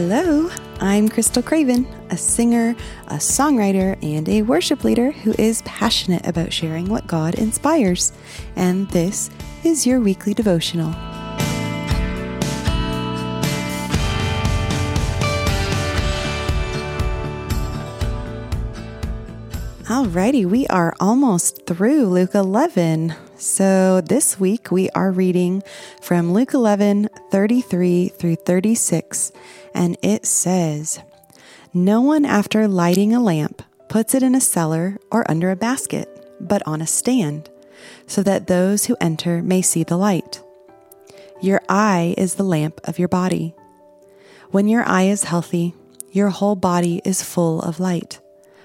Hello, I'm Krystal Craven, a singer, a songwriter, and a worship leader who is passionate about sharing what God inspires. And this is your weekly devotional. Alrighty, we are almost through Luke 11. So this week we are reading from Luke 11 33 through 36, and it says, No one after lighting a lamp puts it in a cellar or under a basket, but on a stand, so that those who enter may see the light. Your eye is the lamp of your body. When your eye is healthy, your whole body is full of light.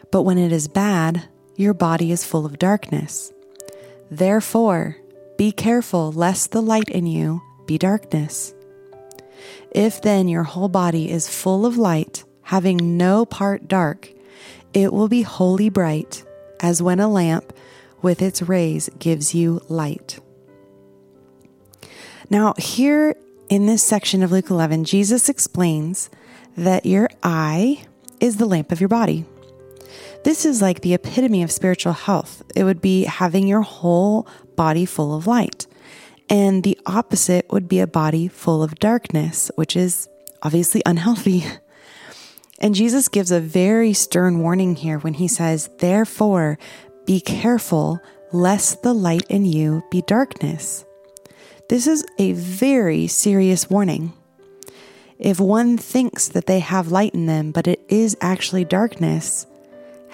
But when it is bad, your body is full of darkness. Therefore, be careful lest the light in you be darkness. If then your whole body is full of light, having no part dark, it will be wholly bright, as when a lamp with its rays gives you light. Now, here in this section of Luke 11, Jesus explains that your eye is the lamp of your body. This is like the epitome of spiritual health. It would be having your whole body full of light. And the opposite would be a body full of darkness, which is obviously unhealthy. And Jesus gives a very stern warning here when he says, Therefore, be careful lest the light in you be darkness. This is a very serious warning. If one thinks that they have light in them, but it is actually darkness,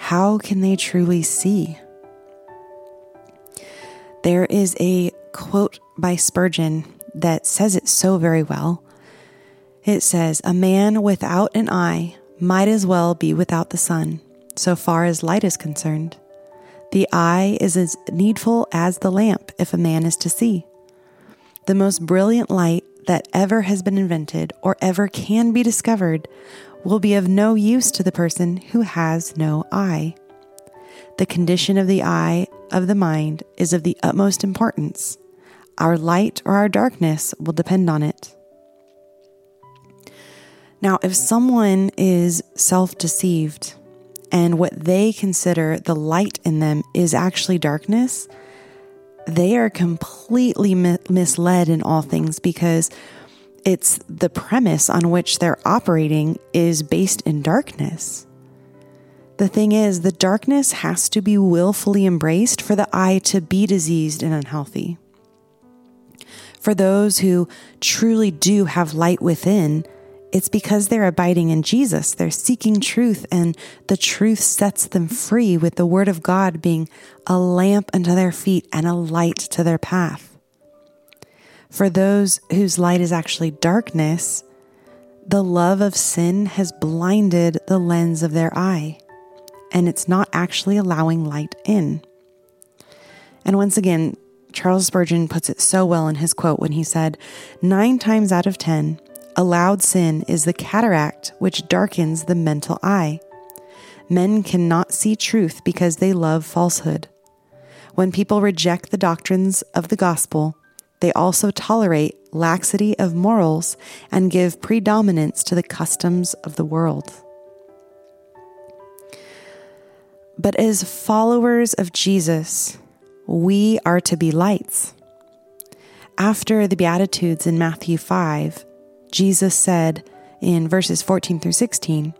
how can they truly see? There is a quote by Spurgeon that says it so very well. It says, A man without an eye might as well be without the sun, so far as light is concerned. The eye is as needful as the lamp if a man is to see. The most brilliant light that ever has been invented or ever can be discovered will be of no use to the person who has no eye. The condition of the eye of the mind is of the utmost importance. Our light or our darkness will depend on it. Now, if someone is self deceived and what they consider the light in them is actually darkness, they are completely misled in all things because it's the premise on which they're operating is based in darkness. The thing is, the darkness has to be willfully embraced for the eye to be diseased and unhealthy. For those who truly do have light within, it's because they're abiding in Jesus. They're seeking truth, and the truth sets them free, with the Word of God being a lamp unto their feet and a light to their path. For those whose light is actually darkness, the love of sin has blinded the lens of their eye, and it's not actually allowing light in. And once again, Charles Spurgeon puts it so well in his quote when he said, Nine times out of ten, allowed sin is the cataract which darkens the mental eye. Men cannot see truth because they love falsehood. When people reject the doctrines of the gospel, they also tolerate laxity of morals and give predominance to the customs of the world. But as followers of Jesus, we are to be lights. After the Beatitudes in Matthew 5, Jesus said in verses 14 through 16,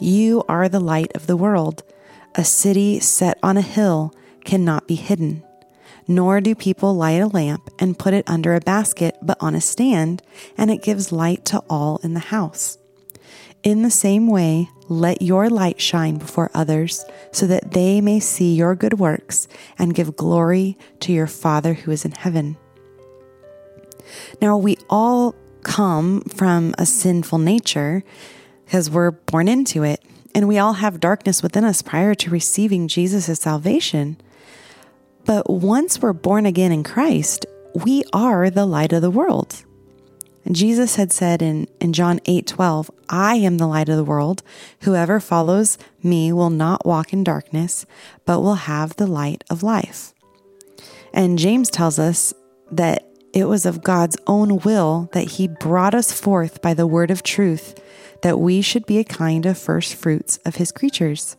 You are the light of the world. A city set on a hill cannot be hidden. Nor do people light a lamp and put it under a basket, but on a stand, and it gives light to all in the house. In the same way, let your light shine before others, so that they may see your good works and give glory to your Father who is in heaven. Now, we all come from a sinful nature because we're born into it, and we all have darkness within us prior to receiving Jesus' salvation. But once we're born again in Christ, we are the light of the world. Jesus had said in, in John 8 12, I am the light of the world. Whoever follows me will not walk in darkness, but will have the light of life. And James tells us that it was of God's own will that he brought us forth by the word of truth that we should be a kind of first fruits of his creatures.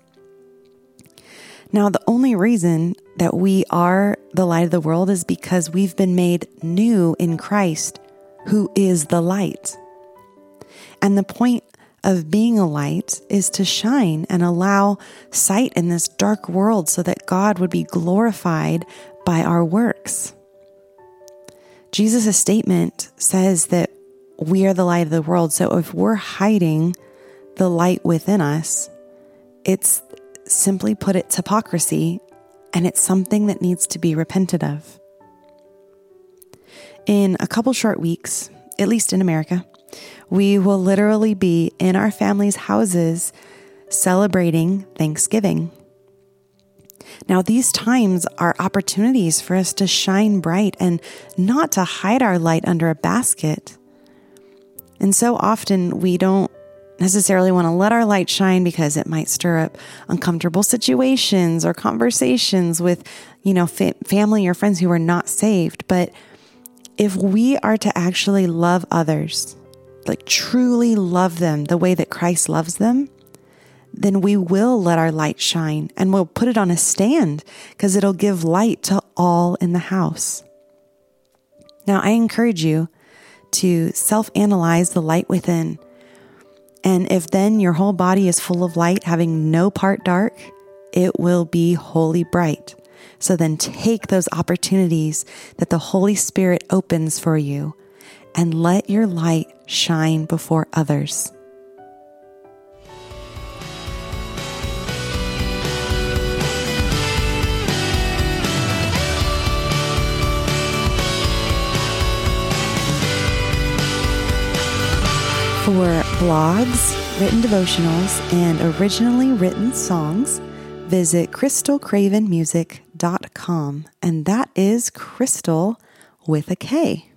Now, the only reason that we are the light of the world is because we've been made new in Christ, who is the light. And the point of being a light is to shine and allow sight in this dark world so that God would be glorified by our works. Jesus' statement says that we are the light of the world. So if we're hiding the light within us, it's simply put, it's hypocrisy, and it's something that needs to be repented of. In a couple short weeks, at least in America, we will literally be in our families' houses celebrating Thanksgiving. Now, these times are opportunities for us to shine bright and not to hide our light under a basket. And so often we don't necessarily want to let our light shine because it might stir up uncomfortable situations or conversations with, you know, fa- family or friends who are not saved. But if we are to actually love others, like truly love them the way that Christ loves them, then we will let our light shine and we'll put it on a stand because it'll give light to all in the house. Now, I encourage you to self analyze the light within and if then your whole body is full of light, having no part dark, it will be wholly bright. So then take those opportunities that the Holy Spirit opens for you and let your light shine before others. Blogs, written devotionals, and originally written songs, visit krystalcravenmusic.com. And that is Krystal with a K.